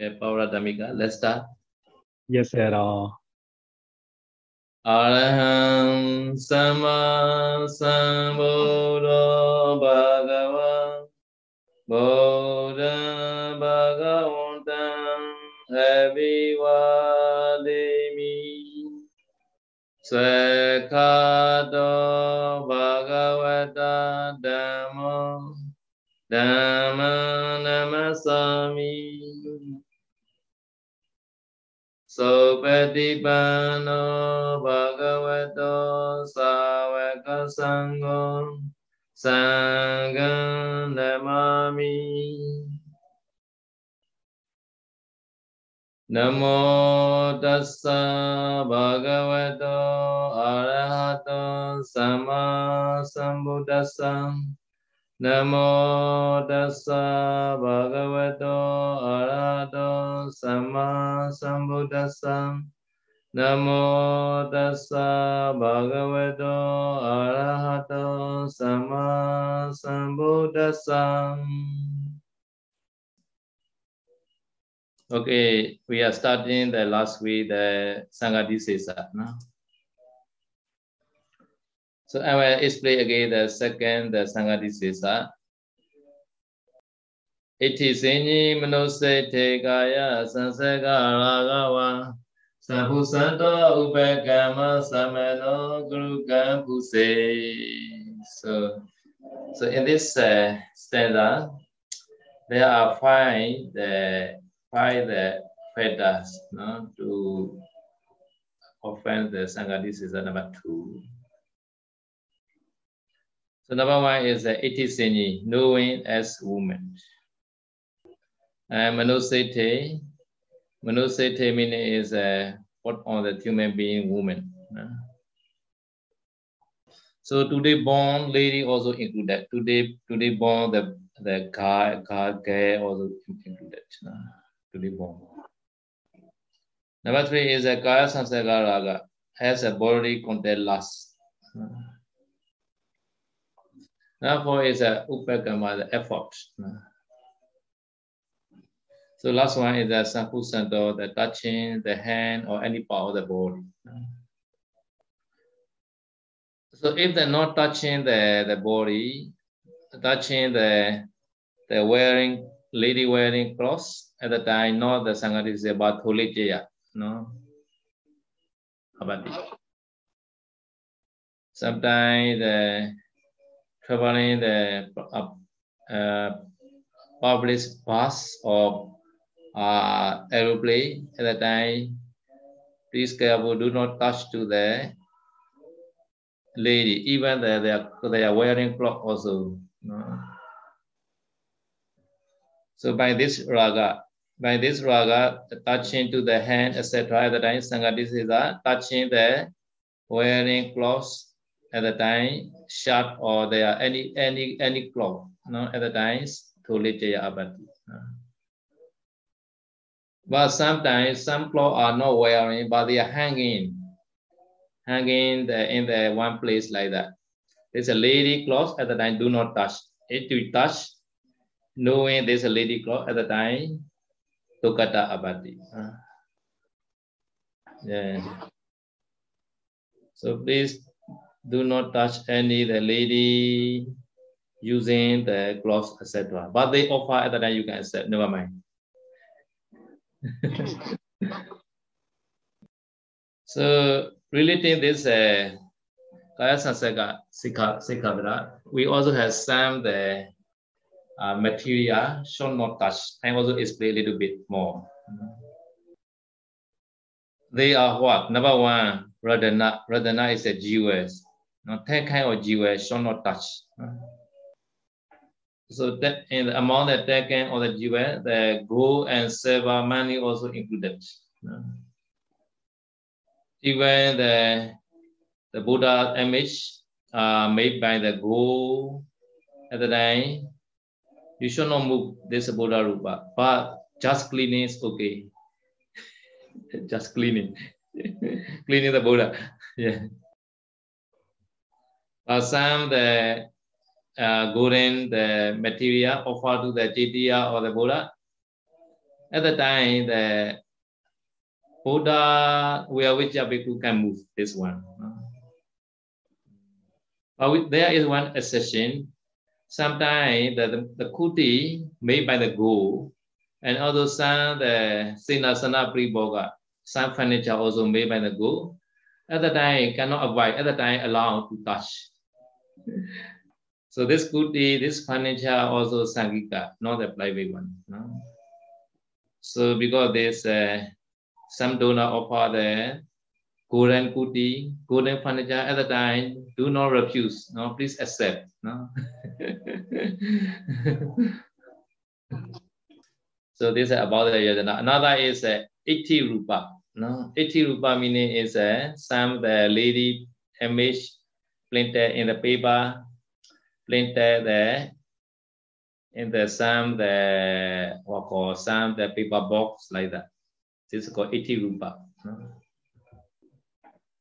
Okay, Pavaradamika, let's start. Yes, sir. Uh, Araham Sama Sambuddho Bhagavan Buddha Bhagavantam Abhivademi Swekhato Bhagavata Dhammo Dhamma Namasami Sopatipano Bhagavato Savaka Sangho Sangha Namami Namo Tassa Bhagavato Arahato Sama Sambuddhassa Namo tassa bhagavato arahato sama sambuddhassa Namo tassa bhagavato arahato sama sambuddhassa Okay, we are starting the last week, the Sangha Disesa. No? So I will explain again the second, the Sanghadisesa. Iti sinyi manose te kaya sanseka ragawa Sampusanto upekama sameno gurukam puse. So, so in this uh, stanza, there are five the five the fetters no, to offend the Sangha Sanghadisesa number two. So number one is uh, iti knowing as woman. And manusete, manusete meaning is uh, what on the human being woman. Uh. So today born lady also included. Today today born the the guy guy gay also included. Uh, today born. Number three is a kaya sansaka raga has a body lust. Uh, Therefore, it's a upakama, the effort. So last one is the sankusanto, the touching the hand or any part of the body. So if they're not touching the, the body, touching the the wearing lady wearing clothes at the time, not the sangati is about holy holijaya, no. Abati. Uh, Sometimes the traveling the uh, uh, public bus or uh, aeroplane at the time, please careful, do not touch to the lady, even the, they, are, they are wearing cloth also. No? So by this raga, by this raga, touching to the hand, etc. At the time, Sangati is touching the wearing clothes at the time shirt or there are any any any cloth no at the times to jaya abati but sometimes some clothes are not wearing but they are hanging hanging the, in the one place like that. There's a lady cloth at the time do not touch. If you touch knowing there's a lady cloth at the time tukata abati yeah. So please do not touch any the lady using the gloves, etc. But they offer at time you can accept, never mind. so relating this uh, Kaya Sikhavira, we also have some the uh, material should not touch. I also explain a little bit more. They are what? Number one, Radhana. Radhana is a jewels. No, te kind of jewel shall not touch. So that in the amount that taken or the jiwe the gold and silver money also included. Even the the Buddha image uh, made by the gold at the time, you should not move this Buddha rupa, but just cleaning is okay. just cleaning, cleaning the Buddha. Yeah. Some the uh, golden the material offered to the Chaitya or the Buddha, At the time, the Buddha Vyavicha Bhikkhu can move this one. But there is one exception. Sometimes the, the, the kuti made by the go and also some the Sinasana Priboga, some furniture also made by the go. At the time cannot avoid, at the time allowed to touch. So this kuti, this furniture also Sangika, not private one. No? So because there's uh, some donor offer the golden kuti, golden furniture at the time, do not refuse. No, please accept. No. so this is about the yajana. Another is uh, itthi rupa. No, itthi rupa meaning is uh, some the lady image printed in the paper, printed there in the some the what called some the paper box like that. This is called itthi rupa.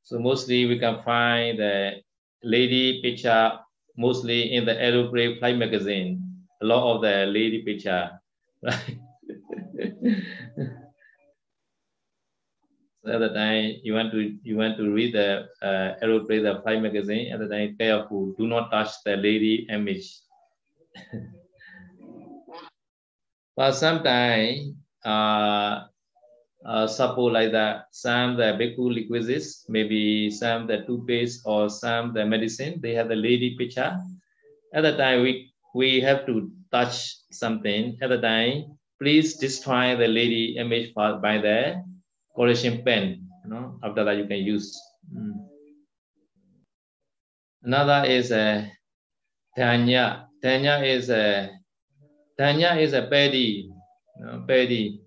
So mostly we can find the lady picture mostly in the aeroplane flight magazine. A lot of the lady picture, right? so at the time you want to you want to read the uh, aeroplane the flight magazine. At the time, careful, do not touch the lady image. but sometimes uh, uh, like that, some the bhikkhu liquids, maybe some the toothpaste or some the medicine, they have the lady picture. At the time, we, we have to touch something. At the time, please destroy the lady image by the correction pen. You know, after that you can use. Mm. Another is a uh, Dhanya. Dhanya is a Dhanya is a paddy, you know, paddy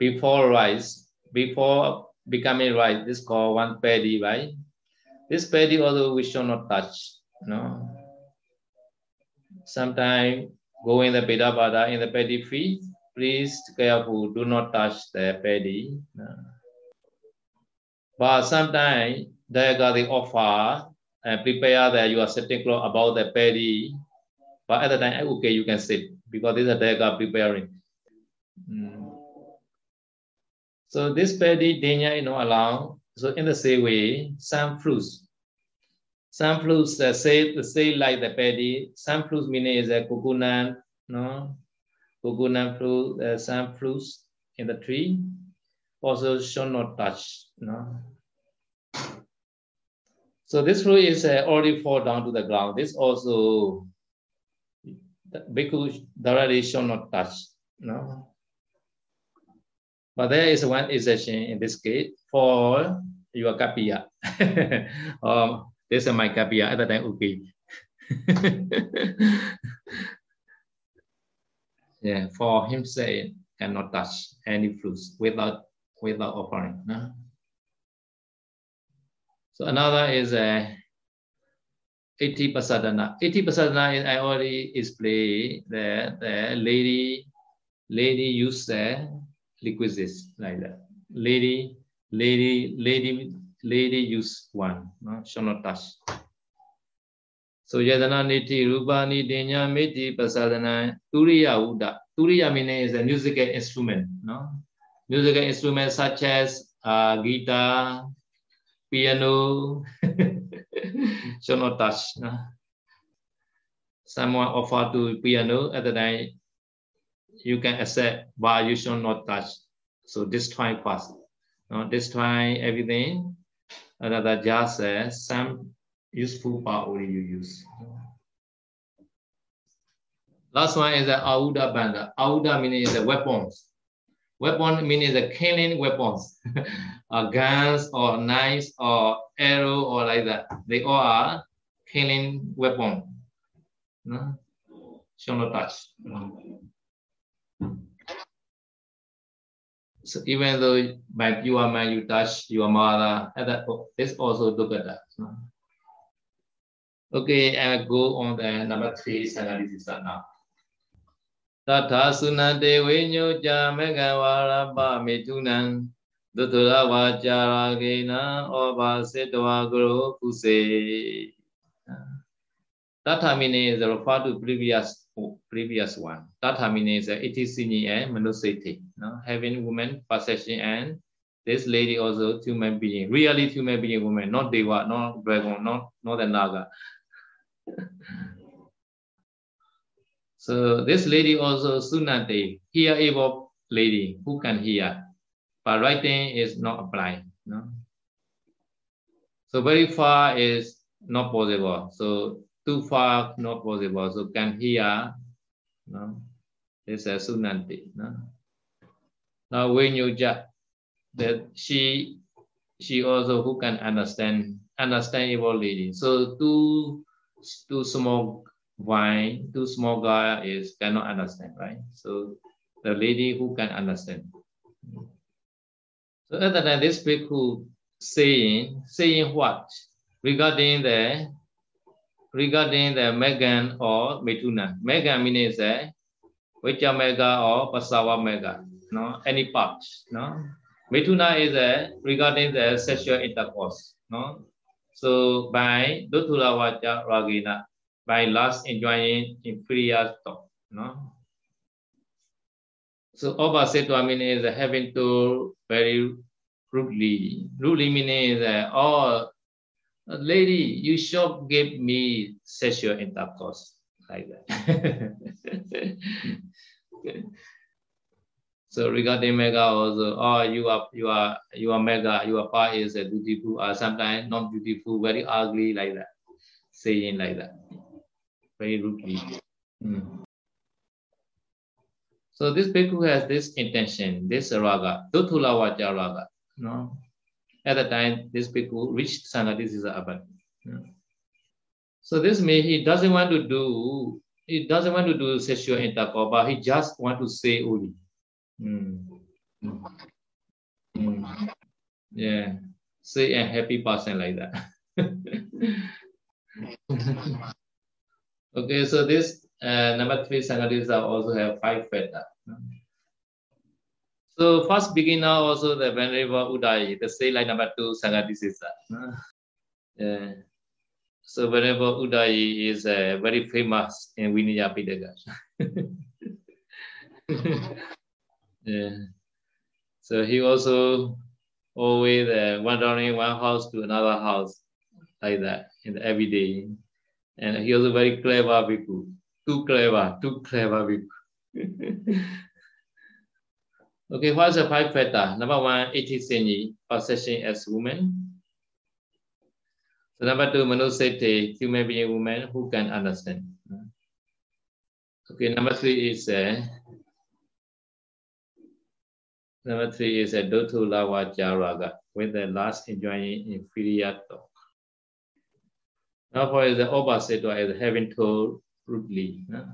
before rice, before becoming rice, this called one paddy, right? This paddy although we should not touch, no. Sometime go in the bada in the paddy field, please careful, do not touch the paddy. No. But sometimes they got the offer and prepare that you are sitting close about the paddy. But at the time, okay, you can sit because this is they are preparing. Mm. So this paddy denya is not allowed. So in the same way, some fruits. Some fruits uh, say say like the paddy. Some fruits meaning is a coconut, no, coconut fruit. Uh, some fruits in the tree also should not touch, no. So this fruit is uh, already fall down to the ground. This also bhikkhu directly should not touch, no. But there is one exception in this case for your kapiya. um, this is my kapiya at the time, okay. yeah, for him say cannot touch any fruits without without offering. No? So another is a uh, itthi pasadana. itthi pasadana I already explained the the lady lady use the liquids like that. Lady, lady, lady, lady use one, no? shall not touch. So yadana niti rupani dinya miti pasadana turiya uda. Turiya meaning is a musical instrument, no? Musical instruments such as uh, guitar, piano, shall not touch. No? Someone offer to piano at the time you can accept, but you should not touch. So destroy first. No, destroy everything. Another just some useful part only you use. Last one is the Auda Banda. Auda meaning is the weapons. Weapon meaning the killing weapons. uh, guns or knives or arrow or like that. They all are killing weapon. No? Shall not touch. No. So even though by your mind you touch your mother, that this also look at that. Okay, I go on the number three analysis now. Tata sunate vinyoja megawara pa mitunan dutura vajara gena oba sitwa guru kuse. Tata meaning is referred to previous previous one. Tatha meaning is itisini and manusiti. No? Having woman possession and this lady also human being, really human being woman, not deva, not dragon, not, not the naga. so this lady also sunate, hear able lady who can hear, but writing is not applied. No? So very far is not possible. So too far not possible. So can hear. No? This is sunanti. No? Now when you judge that she she also who can understand understandable lady. So too too small wine, too small guy is cannot understand, right? So the lady who can understand. So other than this bhikkhu saying saying what regarding the regarding the Megan or Metuna. Megan means a Vicha Mega or Pasawa Mega, no, any part, no. Metuna is a regarding the sexual intercourse, no. So by Dutula Vacha Ragina, by last enjoying inferior thought, no. So meaning is having to very rudely. Rudely meaning is uh, all lady, you should give me sexual intercourse like that. so regarding mega also, oh you are you are you are mega, your part is a beautiful or sometimes not beautiful, very ugly like that. Saying like that. Very rudely. Mm. So this bhikkhu has this intention, this raga, dutula vaja raga. No? At the time, this bhikkhu reached Sanghadisisa Abad. So this means he doesn't want to do, he doesn't want to do sexual intercourse, but he just want to say only. Mm. Mm. Yeah, say a happy person like that. okay, so this uh, number three Sanghadisa also have five fetters. So first beginner also the Venerable Udayi, the say like number two Sanghadisisa. Yeah. So Venerable Udayi is uh, very famous in Vinaya Pitaka. yeah. So he also always uh, wandering one house to another house like that in the every day. And he was a very clever bhikkhu. Too clever, too clever bhikkhu. Okay, what's the five factor? Number one, iti sinyi, possession as woman. So number two, manusete, human being woman who can understand. Okay, number three is uh, number three is a uh, dotu lawa jaraga with the last enjoying inferior talk. For the opposite is having told rudely. No?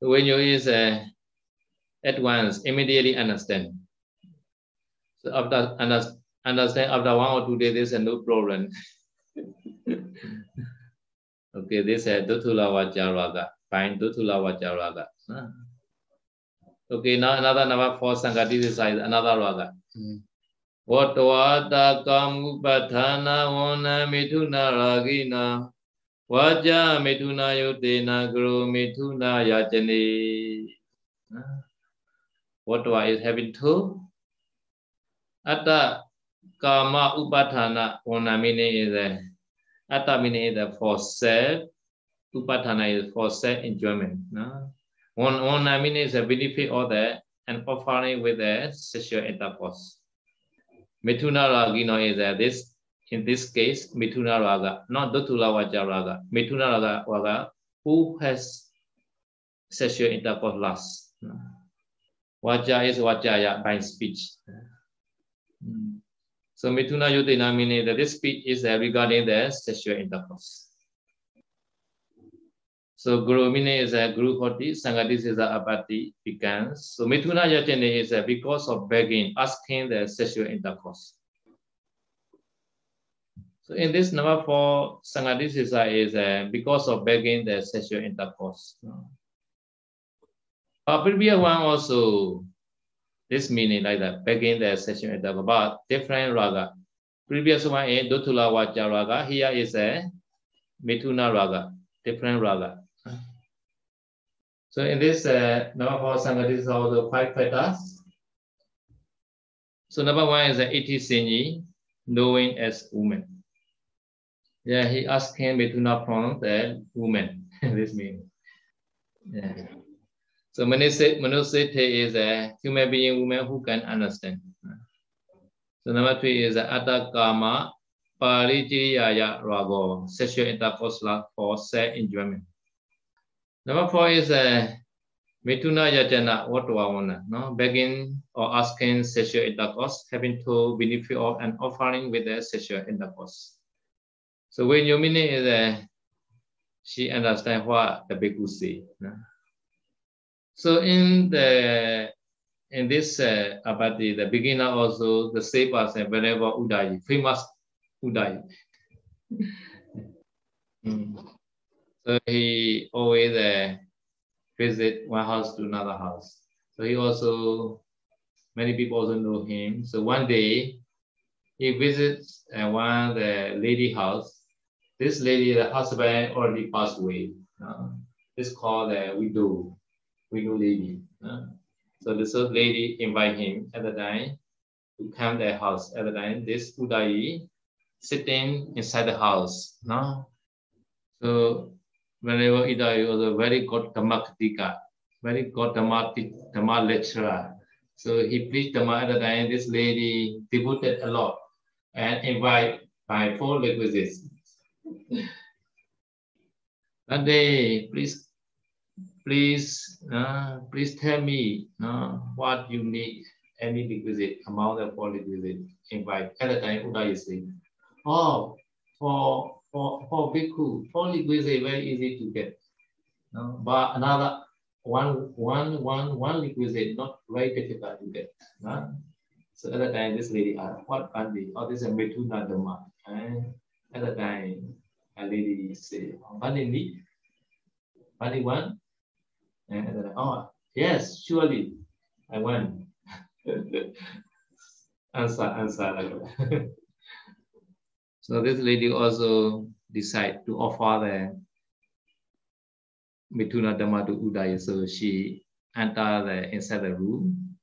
So when you is a uh, at once, immediately understand. So after understand after one or two days, there's no problem. okay, this is Dutula Vajaraga. Fine, Dutula Vajaraga. Okay, now another number four Sangati this is another raga. Vatwata kamupatana vana mituna ragina Vaja mituna yutena guru mituna yajane. What do I having two? Atta kama upathana ona meaning is a atta meaning is a for self. Upathana is for self enjoyment. No? One ona meaning is a benefit or the and offering with a sexual intercourse. Mithuna ragino is a this in this case Mithuna raga, not Dutula Vaja raga. Mithuna raga, raga who has sexual intercourse last. Vaja is Vajaya by speech. Mm. So Mithuna Yudina meaning that this speech is regarding the sexual intercourse. So Guru meaning is a Guru Hoti, Sangadis is a Abati begins. So Mithuna Yajane is uh, because of begging, asking the sexual intercourse. So in this number four, Sangadisisa is uh, because of begging the sexual intercourse. But previous one also, this meaning like that, begin the session at about different raga. Previous one is Dutula Vaja raga. Here is a Mithuna raga, different raga. So in this uh, number four Sangha, this is all the five factors. So number one is the Iti Sinji, knowing as woman. Yeah, he asked him Mithuna from the woman. this means. Yeah. So Manusite is a human being woman who can understand. So number three is Atta Kama Parijaya Rago, sexual intercourse for sex enjoyment. Number four is a Mithuna Yajana Vatavana, no? begging or asking sexual intercourse, having to benefit of an offering with the sexual intercourse. So when you mean is she understand what the bhikkhu say. No? So in the in this uh, abati, the beginner also the same person whenever Udayi, famous Udayi. mm. So he always uh, visit one house to another house. So he also many people also know him. So one day he visits uh, one the lady house. This lady, the husband already passed away. Uh, this called the widow, widow lady. Uh. So this lady invite him at the time to come their house. At the time, this Udai sitting inside the house. So whenever Udai was a very good Dhamma very good Dhamma, lecturer. So he preached Dhamma at the time. This lady devoted a lot and invite by four requisites. One day, please please, uh, please tell me uh, what you need, any requisite, amount of all requisite, invite. At the time, Buddha is saying, oh, for, for, for bhikkhu, for requisite, very easy to get. Uh, but another one, one, one, one requisite, not very difficult to get. Uh? So at the time, this lady asked, what Bandi? Oh, this is a Mithuna Dhamma. And at the time, a lady said, need? Bandi one? And then, oh, yes, surely, I want. answer, answer that. so this lady also decide to offer the Mituna Dhamma to Udaya. So she enter the inside the room.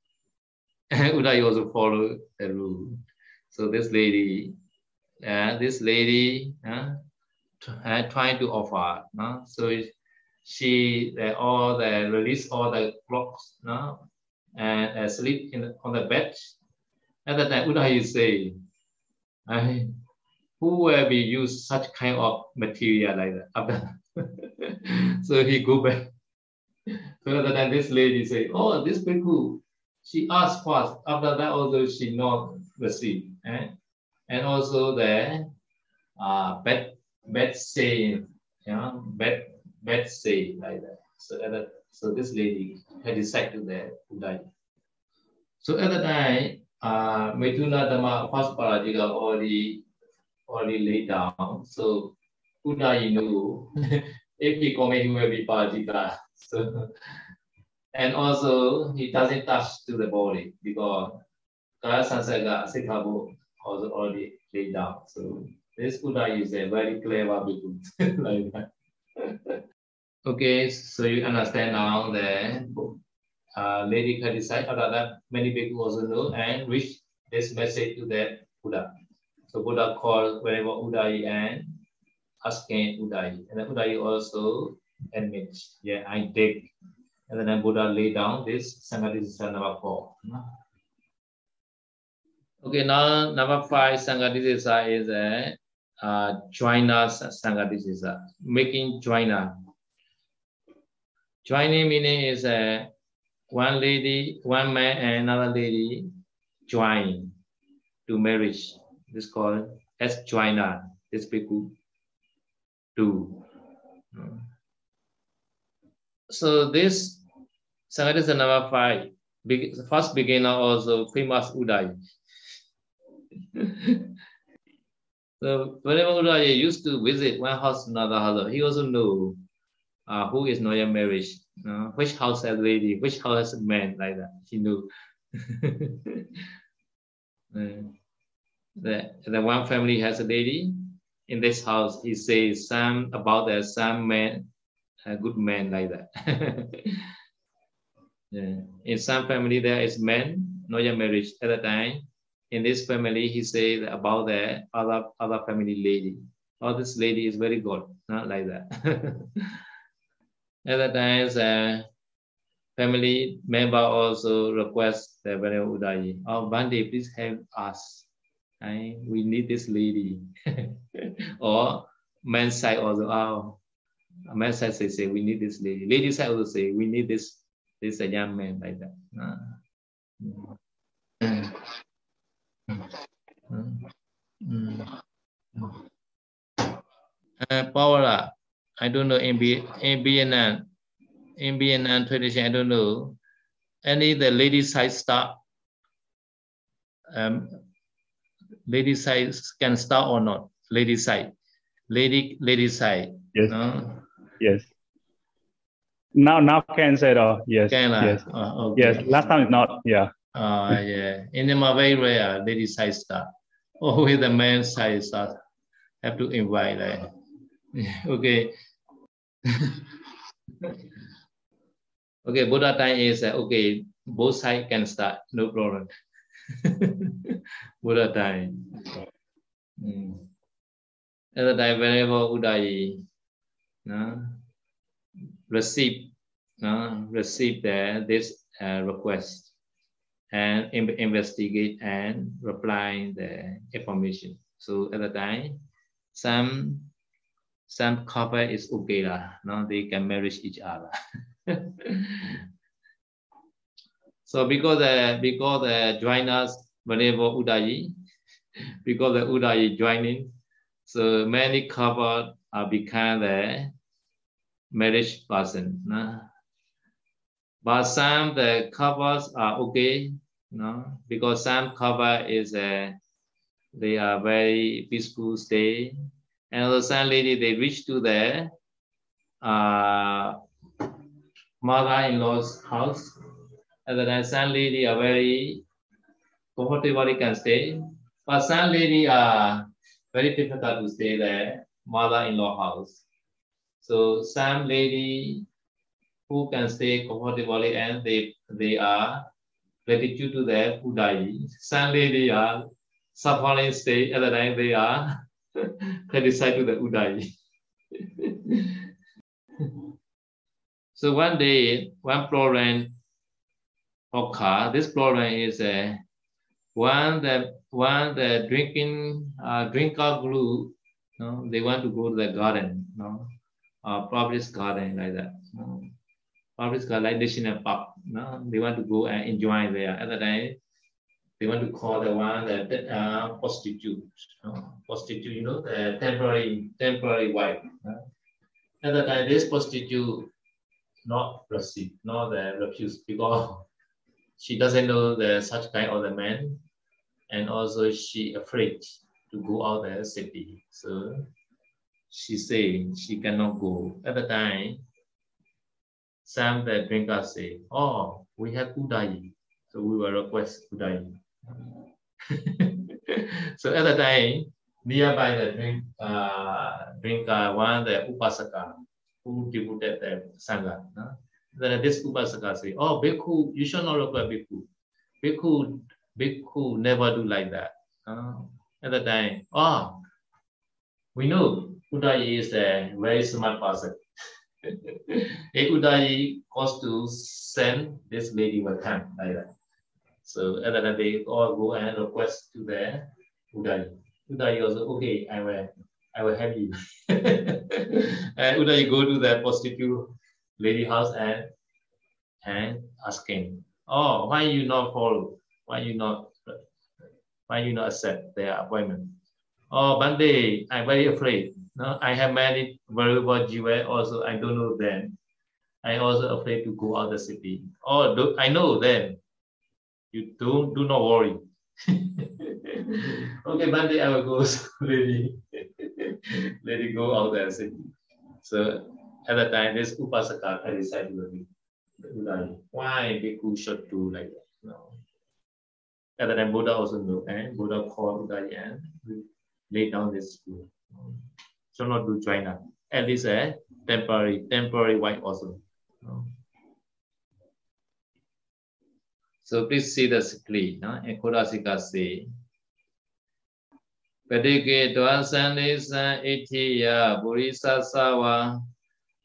Udaya also follow the rule. So this lady, uh, this lady, uh, trying to offer. Uh, so she uh, all the release all the clocks no? and uh, sleep in on the bed. At that time, Udayi say, I, who will be use such kind of material like that? After so he go back. That time, this lady say, oh, this bhikkhu, she asked first. After that, also she not receive. Eh? And also the uh, bed, bed saying, you know, bad say like that. So at that, so this lady had decided that to die. So at the time, uh, Mithuna Dhamma first Parajika already already laid down. So Buddha knew if he commit, he will be Parajika. So and also he doesn't touch to the body because Kaya Sansaga Sikhabu also already laid down. So this Buddha is a very clever bhikkhu like that. Okay, so you understand now the uh, lady decide other that many people also know and reach this message to the Buddha. So Buddha called wherever Udai and asking Udai. And then Udai also admits, yeah, I take. And then Buddha lay down this Sanghadisisa number four. Okay, now number five Sanghadisisa is a uh, joiner Sanghadisisa, making joiner. Joining meaning is uh, one lady, one man and another lady join to marriage. This called as joiner. This people do. So this Sangat is number five. Be first beginner also famous Uday. so whenever Uday used to visit one house to another house, he also knew uh, who is not yet married, uh, which house has lady, which house has man, like that. He knew. uh, the, the one family has a lady. In this house, he says some about the some man, a good man like that. yeah. In some family, there is men, no yet marriage at the time. In this family, he says about the other other family lady. Oh, this lady is very good, not like that. at the times, uh, family member also request the Venerable Udayi, oh, one day please help us. I, we need this lady. or man side also, oh, man side say, say, we need this lady. Lady side also say, we need this, this a young man like that. Ah. Mm. Mm. Mm. Uh, Paula, I don't know in, B, in Vietnam, tradition, I don't know, any the lady side start, um, lady side can start or not, lady side, lady, lady side. Yes. No? Yes. Now, now can say though. Yes. Can uh, yes. uh, okay. Yes. Last time is not. Yeah. Uh, yeah. In the very rare, lady side start. Always the man side start. Have to invite. Like. okay. okay, Buddha time is uh, okay. Both sides can start, no problem. Buddha time. Mm. At the time, whenever Udayi no, receive no, receive the, this uh, request and in, investigate and reply the information. So at the time, some some couple is okay. No, they can marry each other. so because uh, because uh, join us whenever Udayi, because the Udayi joining, so many couple are become the marriage person. No? But some the couples are okay, no, because some couple is a uh, they are very peaceful stay, and the some lady they reach to the uh, mother-in-law's house, and the some lady are very comfortable can stay, but some lady are very difficult to stay there mother-in-law house. So some lady who can stay comfortably and they they are gratitude to their Udai. Some lady are suffering stay at the time they are criticize to the Udai. so one day, one problem occur. This problem is uh, one that one the drinking uh, drinker group no? They want to go to the garden, no? Uh, public garden like that. No? Public garden like national park. No? They want to go and enjoy there. At the time, they want to call the one that uh, prostitute. No? Prostitute, you know, the temporary temporary wife. No? At the time, this prostitute not receive, not the refuse because she doesn't know the such kind of the man, and also she afraid to go out the city. So she say she cannot go. At the time, some the drinkers say, oh, we have Udayi. So we will request Udayi. so at the time, nearby the drink, uh, drinker, one the Upasaka, who devoted the Sangha. No? Then this Upasaka say, oh, Bhikkhu, you should not request Bhikkhu. Bhikkhu, Bhikkhu never do like that. Uh, at the time, oh, we know Udayi is a very smart person. if Udayi goes to send, this lady will come like that. So at the time, they all go and request to the Udayi. Udayi also, okay, I will, I will help you. and Udayi go to the prostitute lady house and and asking, oh, why you not follow? Why you not why you not accept their appointment? Oh, one day I'm very afraid. No, I have many valuable jewel also. I don't know them. I also afraid to go out the city. Oh, do, I know them. You don't do not worry. okay, one day I will go lady, lady go out the city. So at that time, this Upasaka decided to be why Bhikkhu should do like that. No. At the time, Buddha also knew, and Buddha called Udayi and laid down this school. So not to China. at least a temporary, temporary wife also. So please see the screen. No? And Kodasika say,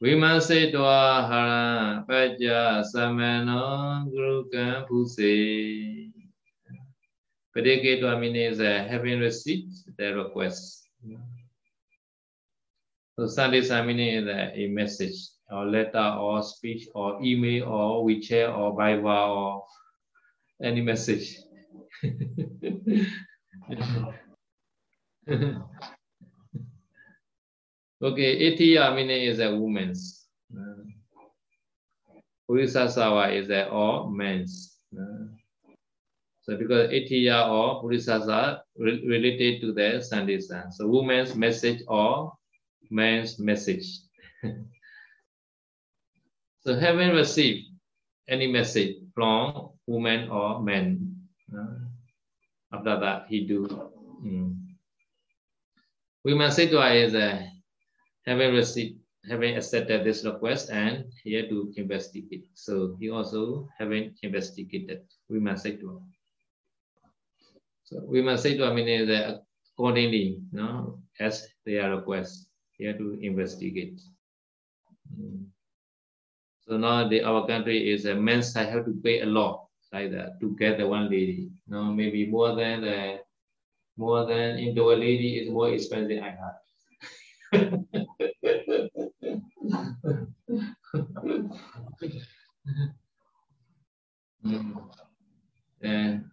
Padike dwa sande san itiya burisa sawa vimase dwa hara paja samano gurukan puse. Padike dwa means uh, having received the request. So Sunday meaning is a, a message or letter or speech or email or WeChat or Viber or any message. okay, Itiya meaning is a woman's. Uh, Purisasawa is a all men's. Uh, so because Itiya or Purisasa re related to the sun. So woman's message or man's message. so having received any message from woman or man, uh, after that he do. Mm. To is uh, having received, having accepted this request and here to investigate. So he also having investigated. Women say to. So women say to mean that accordingly, no, as their request, here to investigate. Mm. So now the, our country is a men's side have to pay a lot like that to get the one lady. No, maybe more than the more than into lady is more expensive I have. Mm. And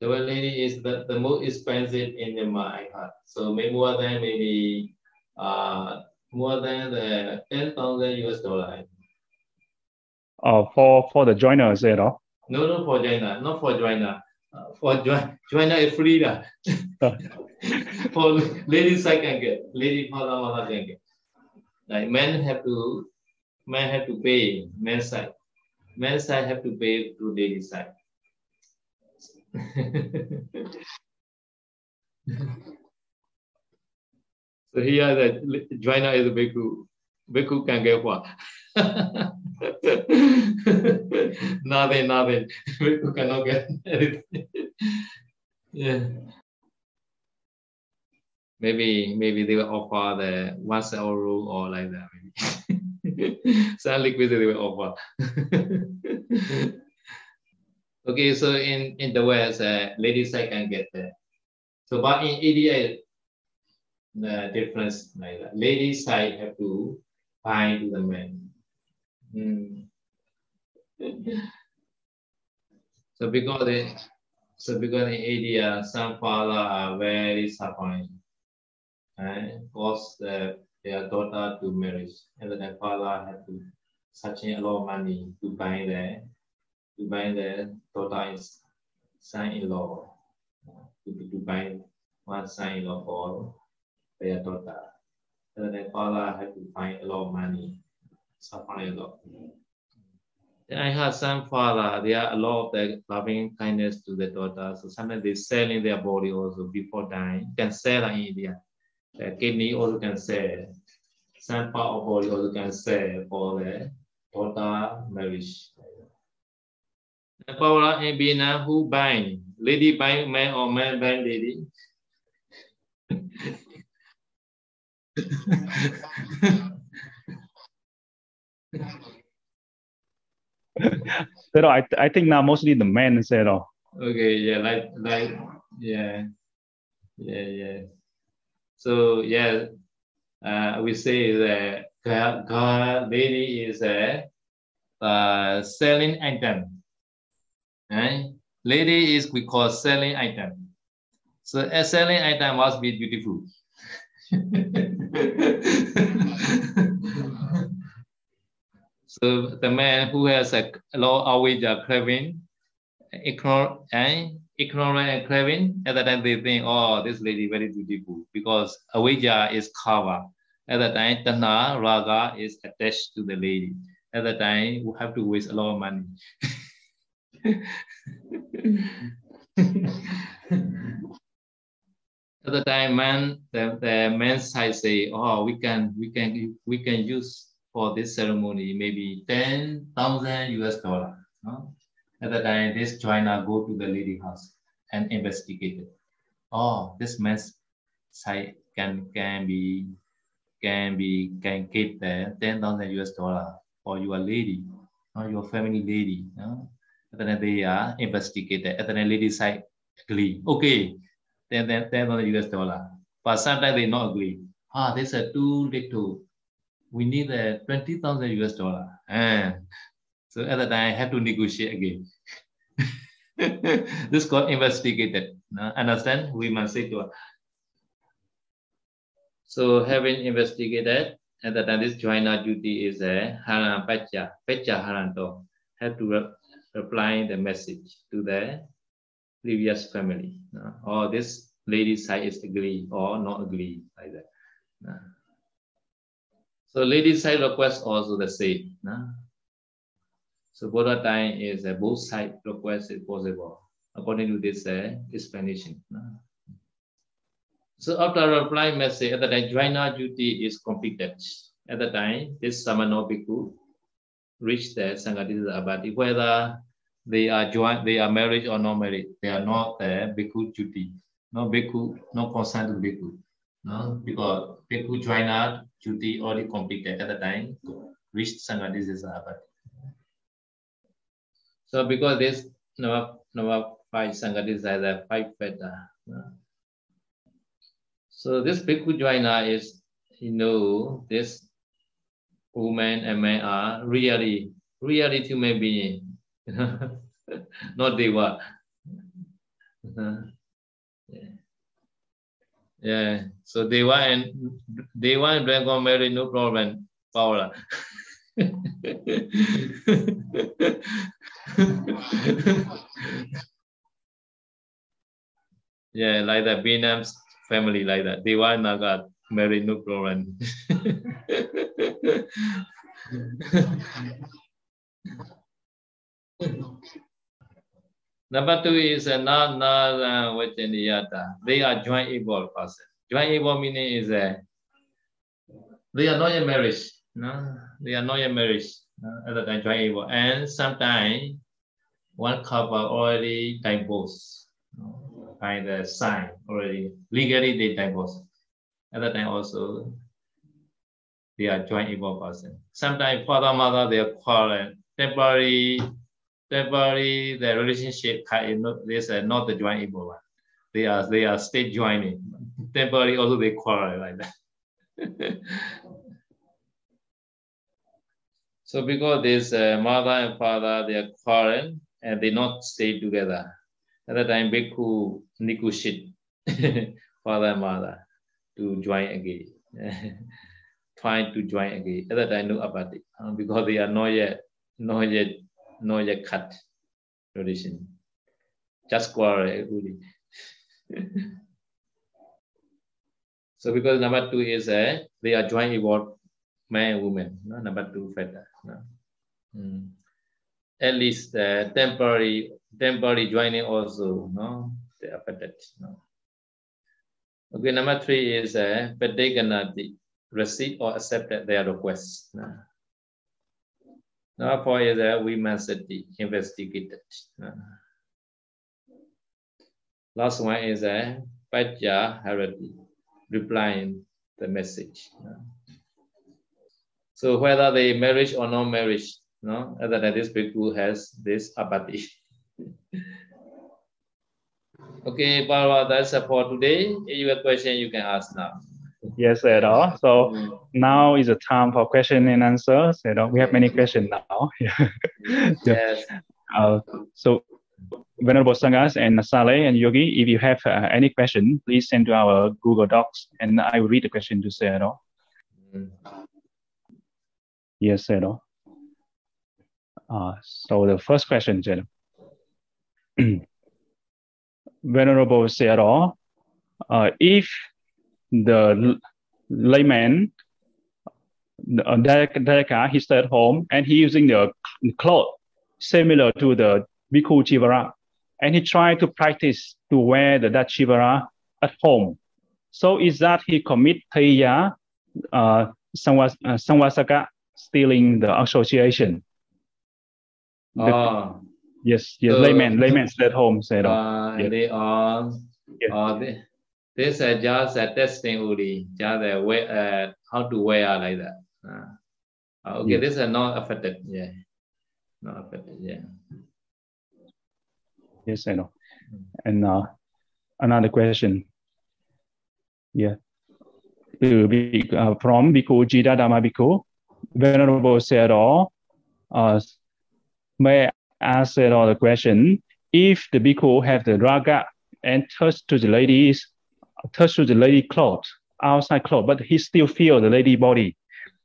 the one lady is the, the most expensive in the my heart. So maybe more than maybe uh more than the ten thousand US dollar. Uh, for for the joiner, is it all? No, no, for joiner, not for joiner. Uh, for join, joiner is free for ladies I can get, lady father mother can get. Like men have to, men have to pay men side, men side have to pay to lady side. so here the joiner is a bhikkhu. Bhikkhu can get what? nothing, nothing. Bhikkhu cannot get anything. yeah. Maybe maybe they will offer the one cell rule or like that. Maybe some liquid they will offer. okay, so in in the West, uh, ladies side can get that. So, but in India, the difference like that. Ladies side have to bind to the men. Mm. so because they, so because in India, some father are very suffering and force the, their daughter to marriage, and then the father had to searching a lot of money to buy the to buy the daughter's son-in-law to, to buy one son-in-law for their daughter. And the father had to find a lot of money suffering a lot. I had some father, they are a lot of the loving kindness to the daughter. So sometimes they sell in their body also before dying. You can sell in India. The kidney also can sell. Some part of body also can sell for the daughter marriage. The power in Vietnam, who bind? Lady bind man or man bind lady? Pero I, I think now mostly the men said, oh. Okay, yeah, like, like, yeah, yeah, yeah. So, yeah, uh, we say that God, lady is a uh, selling item. Right? Lady is we call selling item. So a selling item must be beautiful. So the man who has a low always a craving, ignorant and eh, ignorant and craving, at that time they think, oh, this lady very beautiful because avijja is cover. At that time, tana raga is attached to the lady. At that time, we have to waste a lot of money. at the time man the, the men's side say oh we can we can we can use for this ceremony maybe 10,000 US dollar at the time this joiner go to the lady house and investigate oh this man's side can can be can be can get the 10,000 US dollar for your lady or your family lady no? and then they are investigated and then lady side agree okay 10 10,000 US dollar. But sometimes they not agree. Ah, this is too little. We need a 20,000 US dollar. So at the time, I have to negotiate again. this got investigated. Uh, understand? We must say to her. So having investigated, at the time, this joiner duty is a haran pacha, pacha haranto. Have to re reply the message to the previous family. Uh, or this lady side is agree or not agree like that. Uh, so lady side request also the same. Uh, so Buddha time is uh, both side request is possible according to this uh, explanation. Uh. So after reply message, at the time joiner duty is completed. At the time, this Samano Bhikkhu reached the Sangatisa Abadi, whether they are joint, they are married or not married. They are not the bhikkhu duty. No bhikkhu, no consent to bhikkhu. No, because bhikkhu joiner duty already completed at the time, reached sangha. This is abad. So because this number number five sangha is a five fetter. So this bhikkhu joiner is you know this woman and man are really really human being not deva. Uh, yeah. Yeah. So deva and deva and dragon marry no problem. Paula. yeah, like that. Vietnam's family like that. Deva and Naga marry no problem. Number two is a na na vachaniyata. They are joint able person. Joint able meaning is a they are not yet married. No, they are not married no? at the time joint able. And sometimes one couple already divorced by the sign already legally they divorced. At that time also they are joint able person. Sometimes father mother they are quarrel temporary temporary the relationship is uh, not the joint able one. They are they are state joining. Temporary also they quarrel like that. so because this uh, mother and father they are quarreling and they not stay together. At that time, Bhikkhu negotiate father and mother to join again. Trying to join again. At that time, no apathy uh, because they are not yet not yet no yet cut tradition. Just quarrel really. so because number two is a uh, they are joint evolved man and woman. No? Number two factor. No? Mm. At least uh, temporary temporary joining also no they affected. No. Okay, number three is uh, Padaganati, receive or accept their request. No? Four is that we must investigate it. Last one is a Pacha Harati, replying the message. So whether they marriage or not marriage, no, other than this people has this apathy. okay, Barbara, that's for today. If you have a question, you can ask now. Yes, at all. So mm. now is the time for question and answers. You know, we have many questions now. yes. Uh, so Venerable Sanghas and Saleh and Yogi, if you have uh, any question, please send to our Google Docs and I will read the question to Sayadaw. Mm. Yes, Sayadaw. Uh, so the first question, Sayadaw. Venerable Sayadaw, uh, if the layman, uh, Dayaka, he stayed home and he using the cloth similar to the Bhikkhu Chivara. And he tried to practice to wear the that Chivara at home So is that he commit Taya uh, Samwas, uh, stealing the association? The, oh, yes, yes, so- layman, layman stay at home said. uh, yeah. they are, uh, they, this is just a testing only, just a way, uh, how to wear like that. Uh, uh, okay, Yeah. this is not affected, yeah. Not affected, yeah. Yes, I know. And uh, another question. Yeah. To be, uh, from Bhikkhu Jida Dhamma Bhikkhu, Venerable Sayadaw, uh, may I ask Sayadaw the question, if the Bhikkhu have the raga and touch to the ladies, touch to the lady cloth, outside cloth, but he still feel the lady body,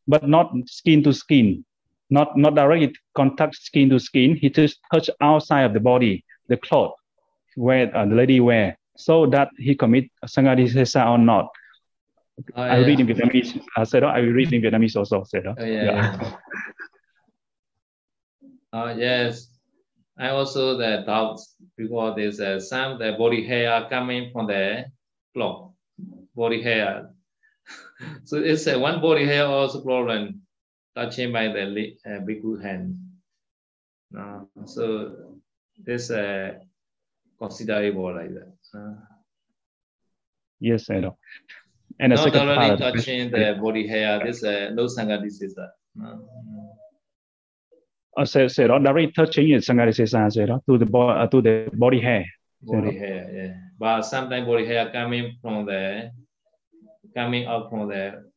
but not skin to skin, not, not directly contact skin to skin, he just touch outside of the body, the cloth where uh, the lady wear, so that he commit sanghadisesa or not. Oh, I yeah. read in Vietnamese. I said, I will read in Vietnamese also. Said, Oh, yeah, yeah. Uh, yes, I also the doubts because there's uh, some the body hair coming from the body hair. so it's uh, one body hair also problem touching by the uh, bhikkhu hand. Uh, so this uh, considerable like that. Uh, Yes, I know. And not second part only the touching the body hair, this uh, no sanghadisesa. Uh, uh, said, said, uh, directly touching is sanghadisesa, said, uh, to the bo- uh, to the body hair. body hair, yeah. But sometimes body hair coming from the coming out from the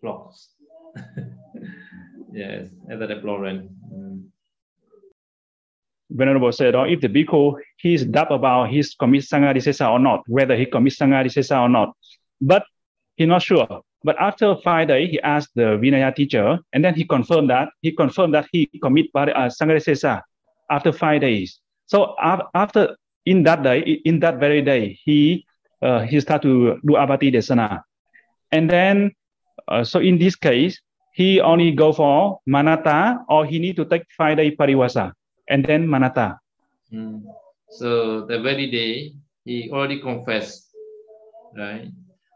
flocks. yes, that's the problem. Mm. Venerable said, uh, if the bhikkhu, he's doubt about his commit sanghadisesa or not, whether he commit sanghadisesa or not, but he's not sure. But after five days, he asked the Vinaya teacher, and then he confirmed that he confirmed that he commit uh, sanghadisesa after five days. So af- after in that day, in that very day, he uh, he start to do abati desana, and then uh, so in this case, he only go for manata or he need to take five day pariwasa and then manata. Mm. So the very day he already confessed, right?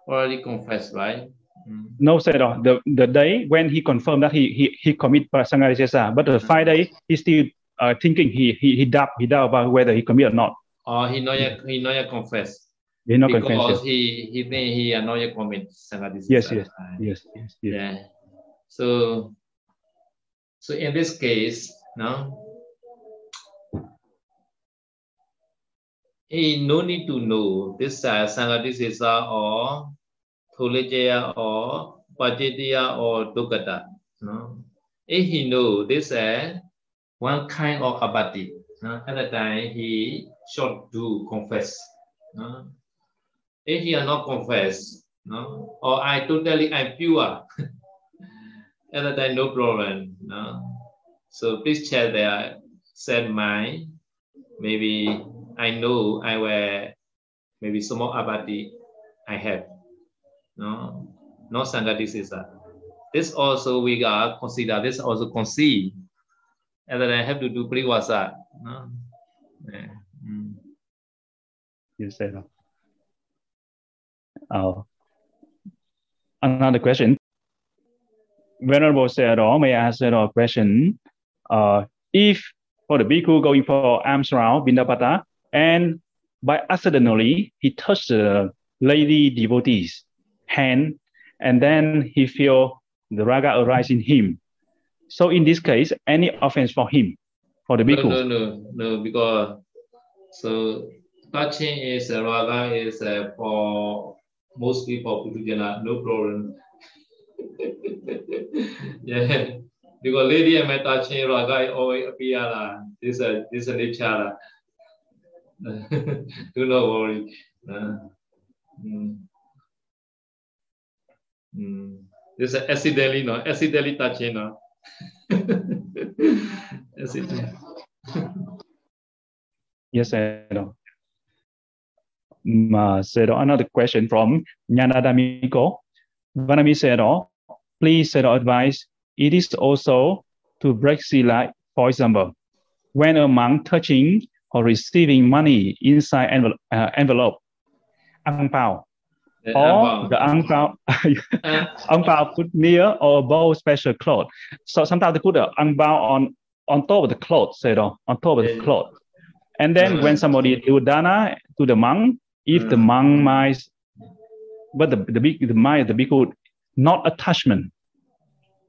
Already confessed, right? Mm. No, uh, the the day when he confirmed that he he he commit sanghadisesa, but the five day he still uh, thinking he he he doubt he doubt about whether he commit or not. Or he not yet he not yet confessed He not because confessed. he he think he not yet commit sanghadisesa. Yes, yes. Yes, yes, yes. Yeah. So, so in this case, no, he no need to know this uh, Sangatisesa or Thulejaya or Pajitiya or Dukkata. No, if he know this uh, one kind of abati, no, at the time he should do confess. No? If he are not confess, no, or I totally I'm pure. at that time no problem. No? So please check their set mind. Maybe I know I will maybe small abati I have. No, no sangatisisa. Ah. This also we got consider this also conceive. And then I have to do priwasa. No? Yeah. Mm. Yes, said. Uh, another question. Venerable or may I ask a question? Uh, if for the bhikkhu going for alms round Bindapata, and by accidentally he touched the lady devotee's hand, and then he feel the raga arise in him. So in this case, any offense for him, for the No, bhikkhu? no, no, no, because so touching is uh, raga is uh, for most people Putujana, no problem. yeah, because lady am touching raga always appear la. This uh, this is nature. Do not worry. Uh, mm. Mm. This is accidentally no, accidentally touching no. accidentally. Yes, I know. Uh, another question from Nyanadamiko. Vanami oh, please said advice. It is also to break sila, for example, when a monk touching or receiving money inside envelope, uh, envelope ang pao, The or the angpao, angpao put near or above special cloth. So sometimes they put the angpao on on top of the cloth, say on top of the cloth. And then when somebody do dana to the monk, if the monk might, but the the big the mind the big bhikkhu not attachment.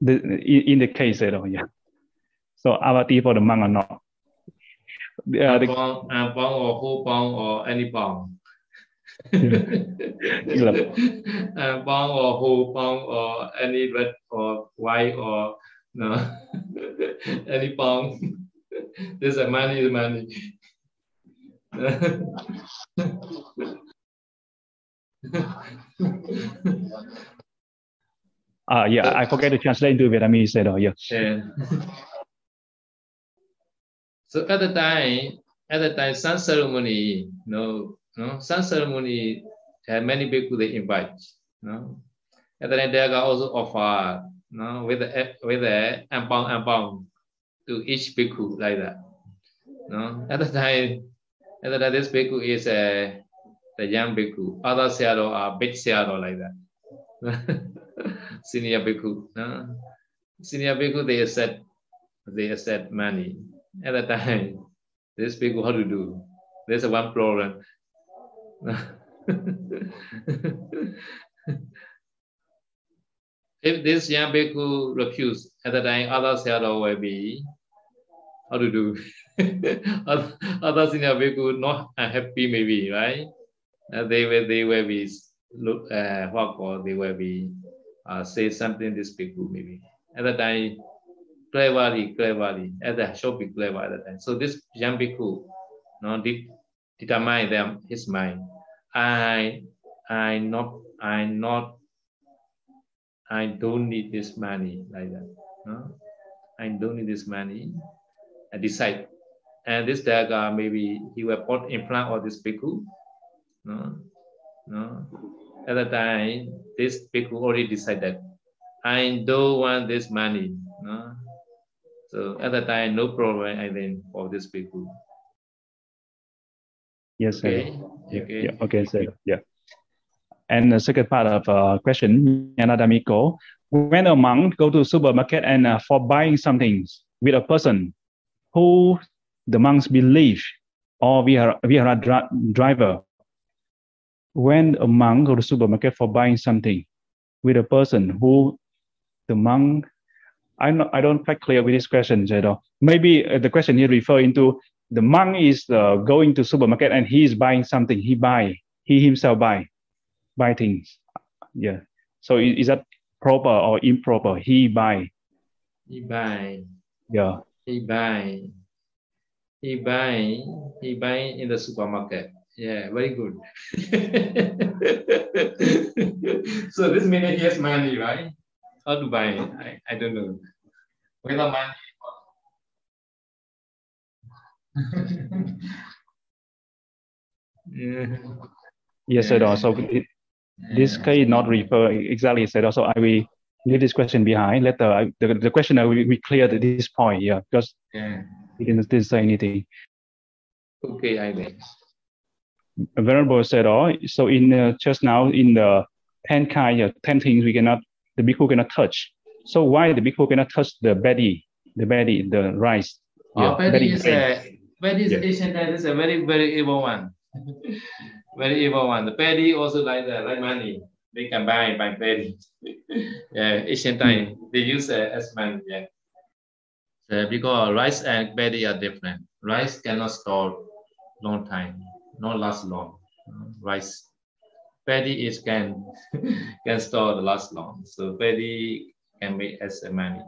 The in, in the case, you know, yeah. So avati for the monk or not. Uh, the, bong, uh, bong or whole bong or any bong. Uh, bong or whole bong or any red or white or no any bong. this is money is money. uh, yeah, I forget to translate into Vietnamese. So, yeah. yeah. so at the time, at the time, sun ceremony, no, no, sun ceremony had many people they invite. No, at the time they also offer, no, with the with the ampong ampong to each bhikkhu like that. No, at the time and then this bhikkhu is a the young bhikkhu. Other sayadaw are big sayadaw like that. Senior bhikkhu. No? Senior bhikkhu they accept they accept money. At the time, this bhikkhu how to do? There's one problem. If this young bhikkhu refuse, at the time other sayadaw will be how to do? In a way not happy maybe, right? Uh, they will they will be look uh, what or they will be uh, say something this people maybe. At the time, cleverly, cleverly, at the shop be clever at the time. So this young bhikkhu, no, de determine them his mind. I I not I not I don't need this money like that. No? I don't need this money. I decide and this dagger maybe he will put in front of this bhikkhu. No, no. At the time, this bhikkhu already decided, I don't want this money. No. So at the time, no problem, I think, for this bhikkhu. Yes, sir. Okay. Yeah, okay. Yeah, okay, sir. Yeah. And the second part of uh, question, Yanadamiko, when a monk go to supermarket and uh, for buying something with a person who the monks believe or we are we are a dri- driver when a monk go to supermarket for buying something with a person who the monk I'm not, I don't quite clear with this question, Jado. Maybe uh, the question here referring to the monk is uh, going to supermarket and he is buying something. He buy, he himself buy, buy things. Yeah. So is, is that proper or improper? He buy. He buy. Yeah. He buy. he buy he buy in the supermarket yeah very good so this means he has money right how to buy I, I don't know without money yeah. yes sir also this case not refer exactly said also i will leave this question behind later the, the question I will, we clear this point yeah because yeah he didn't, say anything. Okay, I think. Venerable said, "Oh, so in uh, just now in the ten kind, uh, ten things we cannot, the bhikkhu cannot touch. So why the bhikkhu cannot touch the belly, the belly, the rice? Oh, yeah, belly is a is yeah. Asian time is a very very evil one, very evil one. The belly also like that, like money. They can buy by belly. yeah, Asian time they use uh, as money. Yeah. Because rice and paddy are different. Rice cannot store long time, not last long. Rice, paddy is can can store the last long. So paddy can be as a money.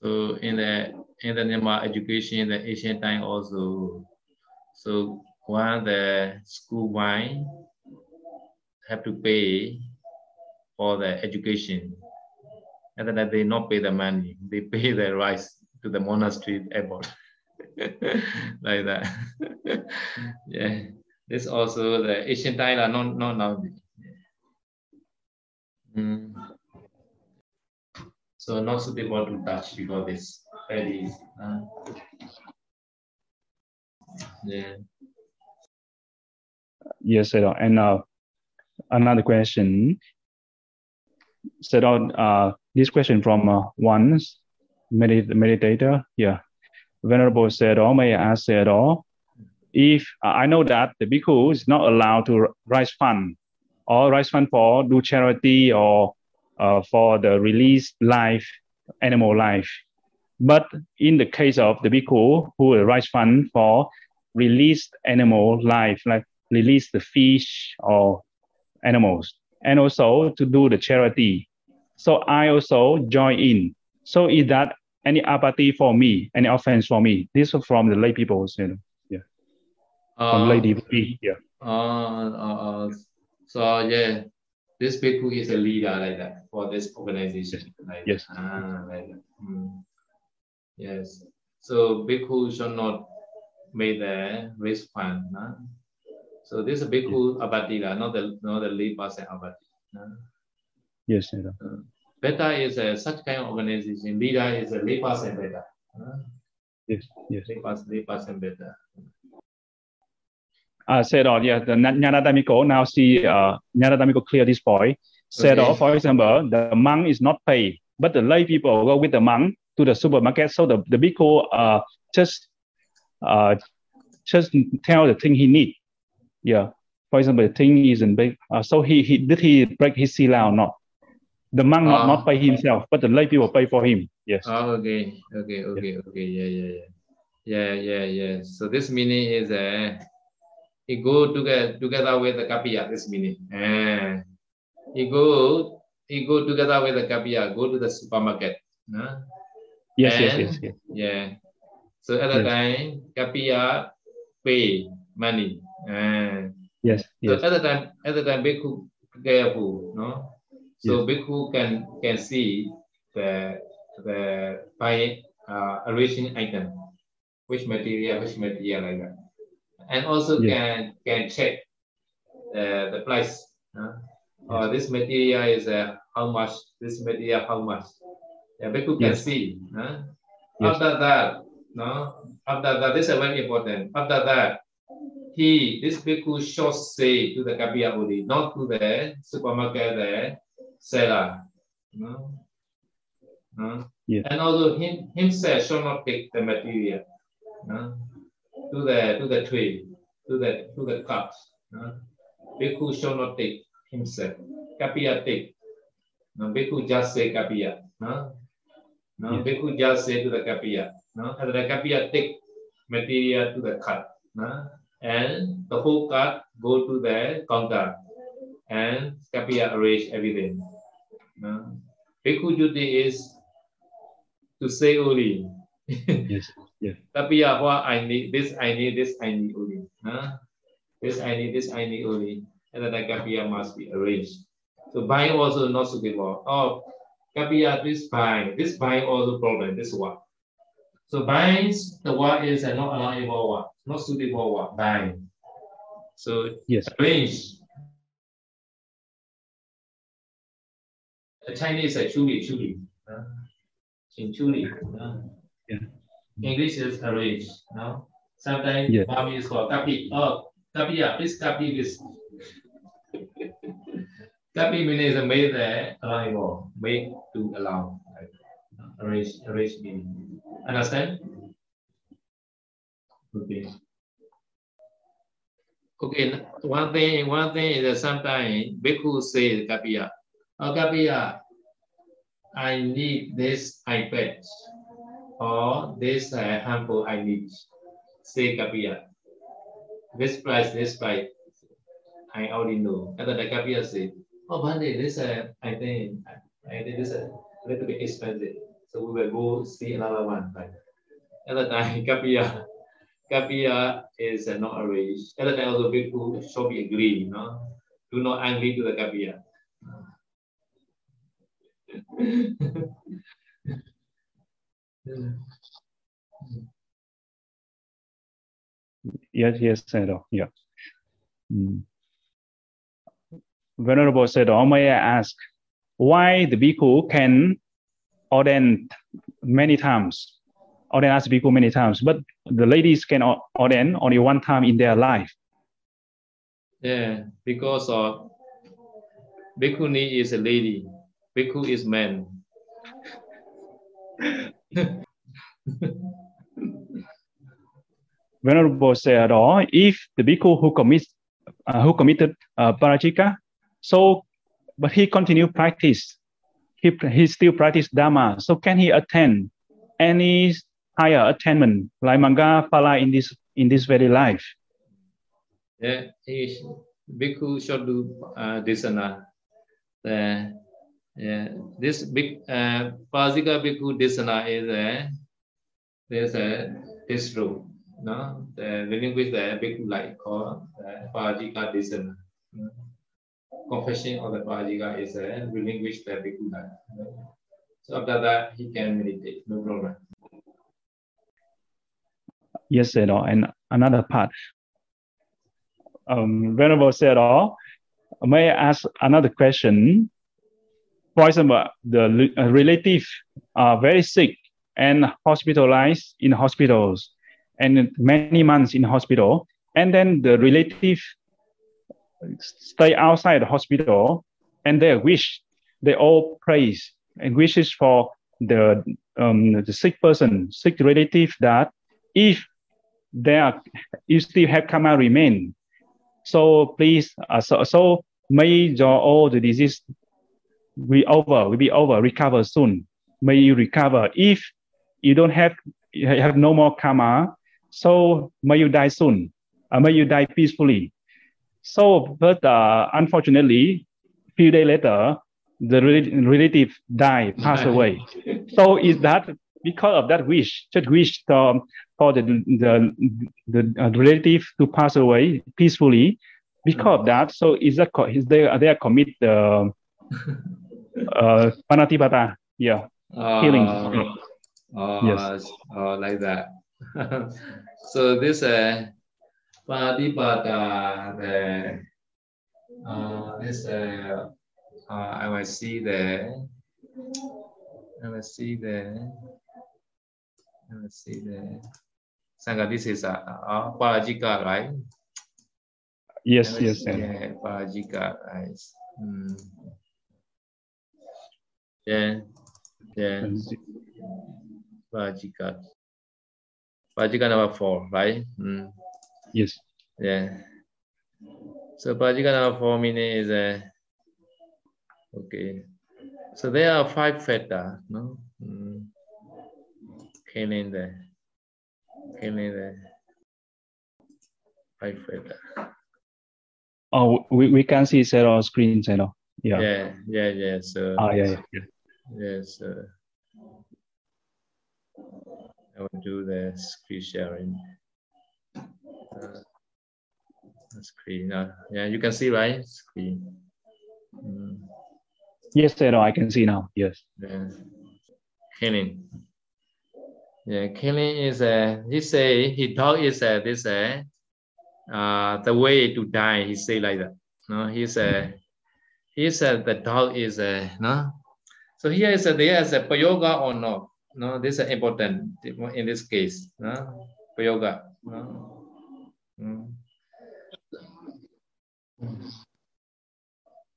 So in the in the Myanmar education in the ancient time also, so one the school wine have to pay for the education and then they not pay the money, they pay the rice to the monastery airport. like that. yeah. This also the Asian Thailand, not, not now. Mm. So not suitable to touch because this very uh, yeah. Yes, Sayadaw. And uh, another question. Sayadaw, uh, this question from uh, one medit- meditator. Yeah. Venerable Sayadaw, may I ask Sayadaw, if uh, I know that the bhikkhu is not allowed to raise fund or raise fund for do charity or uh, for the released life, animal life. But in the case of the bhikkhu who will raise fund for released animal life, like release the fish or animals, and also to do the charity. So I also join in. So is that any apathy for me, any offense for me? This is from the lay people, you know, yeah. From Uh, lay devotee, yeah. uh, uh, uh, so yeah, this bhikkhu is a leader like that for this organization. Like Yes. Ah, like that. Mm. Yes. So bhikkhu should not make the fund. Nah? So this is bhikkhu abatila, not the not the lead person abati. Nah? Yes, Sayadaw. Beta is a such kind of organization. Leader is a lead person beta. Nah? yes, yes. Lead person, lead person beta. uh, said off, yeah, the Nyanadamiko now see uh, Nyanadamiko clear this point. Said Okay. off, for example, the monk is not paid, but the lay people go with the monk to the supermarket. So the, the bhikkhu uh, just uh, just tell the thing he need. Yeah. For example, the thing isn't big. Uh, so he, he did he break his sila or not? The monk not, Ah. not pay himself, but the lay people pay for him. Yes. Oh, okay, okay, okay, okay. Yeah, yeah, yeah. Yeah, yeah, yeah. So this meaning is uh, it go together together with the kapiya. This meaning. Eh. It go it go together with the kapiya. Go to the supermarket. Nah? Yes, yes, yes, yes. Yeah. So at the Yes. time, kapiya pay money. Eh. Yes, So yes, at the time, at the time, bhikkhu careful, no. So bhikkhu can can see the the by uh, arranging item, which material, which material like that, and also Yeah. can can check uh, the price. Uh, or this material is uh, how much? This material how much? Yeah, bhikkhu can Yes. see. Uh, Yes. After that, no. After that, this is very important. After that, he, this bhikkhu should say to the kapiya only, not to the supermarket the seller. No? No? Yes. And also him, himself should not take the material no? to the to the tree, to the to the cups. No? Bhikkhu should not take himself. Kapiya take. No, bhikkhu just say kapiya. No? No, Yes. bhikkhu just say to the kapiya. No? And the kapiya take material to the cut. No? And the whole cut go to the counter. And kapiya arrange everything. No? Bhikkhu duty is to say only. yes. Kapiya, what I need, this I need, this I need only. Huh? This I need, this I need only. And then the kapiya must be arranged. So buying also not suitable. Oh, kapiya, this buying, this buying also problem, this one. So buying, the one is a not allowable one, not suitable one, buying. So Yes. arrange. The Chinese are chuli, chuli. Uh, in chuli. Uh, Yeah. English is arrange. No? Sometimes Yeah. mommy is called kapi. Oh, kapi, yeah, please kapi this. Kapi meaning is made the allowable, made to allow. Arrange, arrange meaning. Understand? Okay. Okay, one thing, one thing is that sometimes bhikkhu say kapiya, oh kapiya, I need this iPad or this uh, handful I need. Say kapiya. This price, this price, I already know. And then the kapiya say, oh Bande, this uh, I think I think this uh, a little bit expensive. So we will go see another one. Right? At the time, kapiya, kapiya is uh, not arranged. At time, also bhikkhu should be agree, no? Do not angry to the kapiya. Yes, yes, Sayadaw. Yeah. Mm. Venerable Sayadaw, may I ask why the bhikkhu can ordain many times, ordain as bhikkhu many times, but the ladies can ordain only one time in their life? Yeah, because of Bhikkhuni is a lady, Bhikkhu is man. Venerable said, "Oh, if the bhikkhu who commits uh, who committed uh, parajika, so but he continue practice, he he still practice dharma. So can he attend any higher attainment like Magga Phala in this in this very life?" Yeah, he bhikkhu should uh, dhisana. Uh, yeah, this big uh, Pajika bhikkhu dhisana is a there's a this rule. No, the language the bhikkhu like called the Pajika dhisana. Confession of the Pajika is a language the bhikkhu like. So after that he can meditate, no problem. Yes, you know, and another part. Um, Venerable said, "Oh, may I ask another question? For example, the uh, relative are very sick and hospitalized in hospitals and many months in hospital, and then the relative stay outside the hospital and they wish they all praise and wishes for the um, the sick person, sick relative that if they are you still have karma remain. So please, uh, so, so may your all the disease be over, will be over, recover soon. May you recover. If you don't have you have no more karma, so may you die soon. Uh, may you die peacefully. So, but uh, unfortunately, few days later, the relative die, pass away. so is that because of that wish, just wish um, for the the, the uh, relative to pass away peacefully? Because of that, so is that is they they commit the uh, panatipata, yeah, uh, healing. Uh, yes. Uh, like that. so this uh, panatipata, the uh, this uh, uh, I will see the I will see the I will see the Sangha. This is a uh, uh, parajika, right? Yes, yes, yeah, parajika, right? Mm. Yeah, yeah. Vajika. Vajika number four, right? Mm. Yes. Yeah. So four meaning is a okay. So there are five feta, no? Mm. Killing the killing the five feta. Oh, we, we can see several screens, you know. Yeah. Yeah, yeah, yeah. So Ah, yeah, yeah. yeah. Yes. Uh, I will do the screen sharing. Uh, screen. Uh, yeah, you can see, right? Screen. Mm. Yes, I know. I can see now. Yes. Yeah. Killing. Yeah, killing is a. Uh, he say he talk is a, uh, this a. Uh, uh, the way to die. He say like that. No, he said. He said the dog is a no so here is a, there is a payoga or no? No, this is important in this case. No? Payoga. No?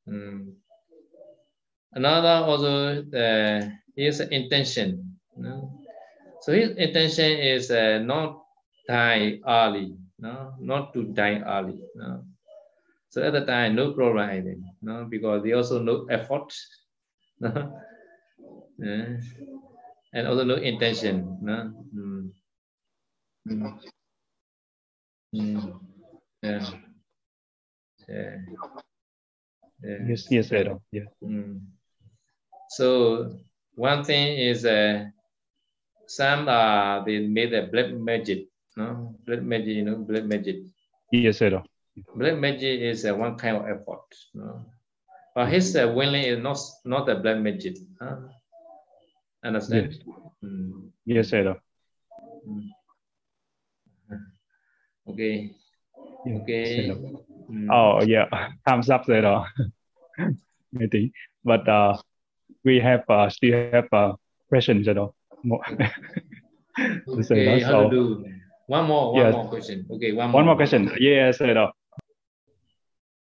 Mm. Another also uh, is intention. No? So his intention is uh, not die early, no, not to die early. No. So at the time, no problem, I think, no, because they also no effort. No? yeah. and also no intention. No? Mm. Mm. Mm. Yeah. Yeah. yeah. Yes, yes, I. Yeah. Mm. So one thing is uh, some uh, they made a black magic, no black magic, you know, black magic. Yes, I. Black magic is uh, one kind of effort, no. But his uh, willing is not not a black magic. Huh? Understand? Yes, mm. yes I. Mm. Okay. Yes, okay. Mm. Oh yeah, thumbs up there. I think, but uh, we have uh, still have uh, questions, you know. More. okay, how so, to do? One more, one yes. more question. Okay, one, one more, more question. Yes, you know.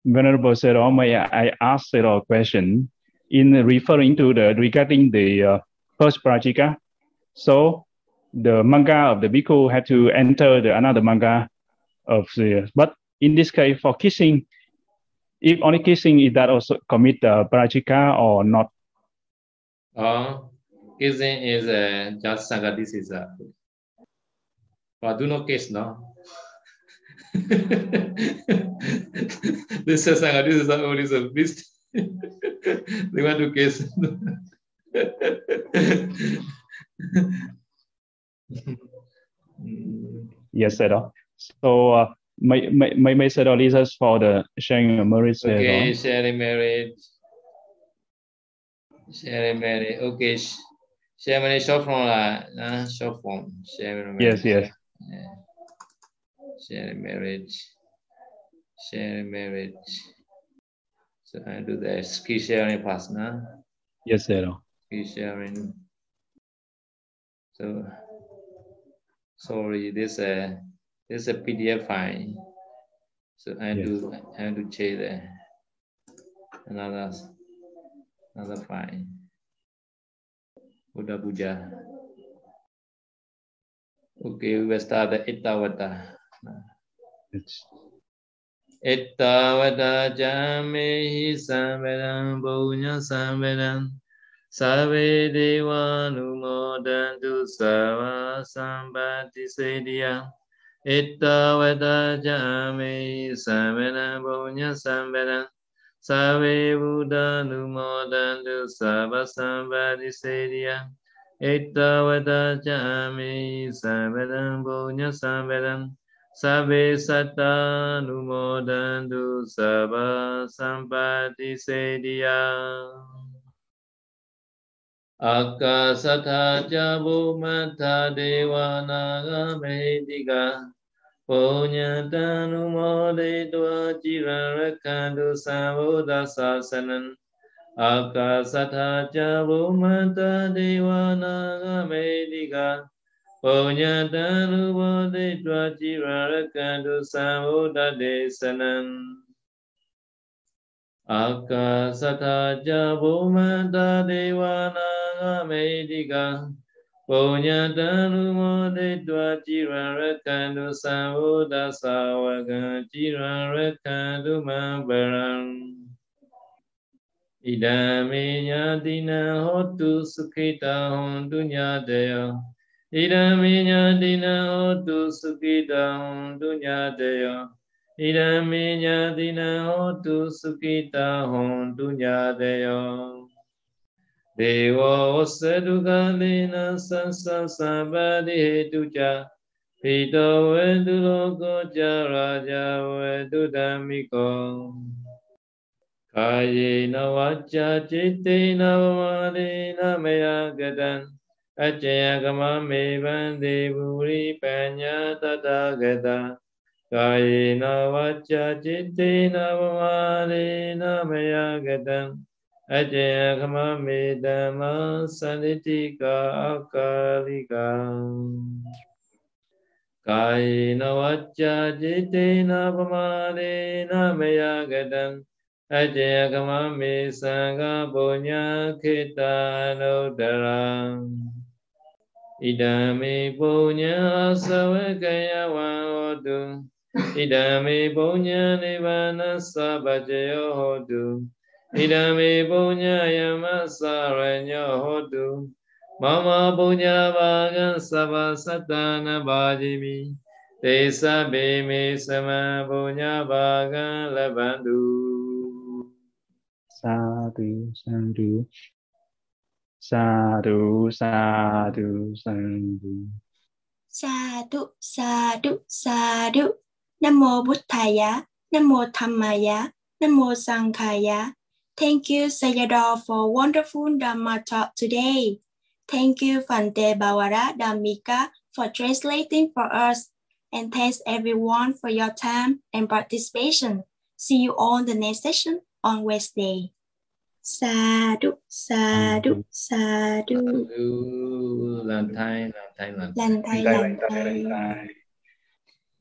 Venerable Sayadaw, may I ask Sayadaw a question in referring to the regarding the uh, first Parajika? So the manga of the bhikkhu had to enter the another manga of the but in this case for kissing if only kissing is that also commit uh, prajika or not? Uh, kissing is uh, just sanghadisesa a but do not kiss no. This is sanghadisesa a, only a beast they want to kiss. Yes, sir. So uh, may may may may say reasons for the sharing of marriage. Okay, sharing marriage. Sharing marriage. Okay, sharing marriage short form lah, uh, short form. Sharing marriage. Yes, yes. Yeah. Sharing marriage. Sharing marriage. So I do the ski sharing first, nah? Yes, sir. Ski sharing. So sorry, this uh this is a PDF file. So I yes. do I have to change the another another file. Buddha Puja. Okay, we will start the Ittavata. It's Ittavata Jamehi Samvedam Bunya Samvedam Save Deva Numodantu Sava Sambati Sediya Ita vata jami samena punya sambena save buddha numodantu sabba sambadi sedia Ita vata jami samena punya sambena save satta numodantu sabba sambadi sedia อากาศธาจาบุมัตถเดวานากเมติกาปุญญตานุโมทิตวจิรรักขันตุสัมพุทธัสสะสนันอากาศธาจาบุมัตถเดวานากเมติกาปุญญตานุโมทิตวจิรรักขันตุสัมพุทธเดสนัน akka satha cha bhumata devana amedika punya tanu mo de tua chira rakandu savuda savaga chira rakandu mabaram idame nyadina hotu sukhita hontu nyadaya idame nyadina hotu sukhita hontu nyadaya ဣဒံမေညာတိနံဟောတုสุခိတံဟွန်တုညာတယောဒေဝသတုကလေနသသသဗ္ဗတိဟေတုကြဖိတောဝေတုလောကောကြရာဇဝေတုဓမ္မိကောကာယေနဝါจာจิตတေနဝမလေနမယကတံအကျယကမမေဗန္တိဘူရိပညာတတဂတ Kai na vacha chitti na vamari na mayagatam Ajaya kamamidama sanitika akalikam Kai na vacha chitti na vamari na mayagatam Ajaya kamamisanga punya kita nodaram Idami punya sawakaya wa odu Idame bonya nirvana sabajayo hodu. Idame bonya yama saranyo hodu. Mama bonya vagan sabasatana bhajimi. Te sabe me sama bonya vagan labandu. Sadhu, sadhu. Sadhu, sadhu, sadhu. Sadhu, sadhu, sadhu. Nam mô Buddhaya, Nam mô Dhammaya, Nam mô Thank you Sayadaw for wonderful Dhamma talk today. Thank you Bhante Bawara Dhammika for translating for us. And thanks everyone for your time and participation. See you on the next session on Wednesday. Sadu, sadu, sadu. Lantai. Lantai, lantai. lantai. lantai.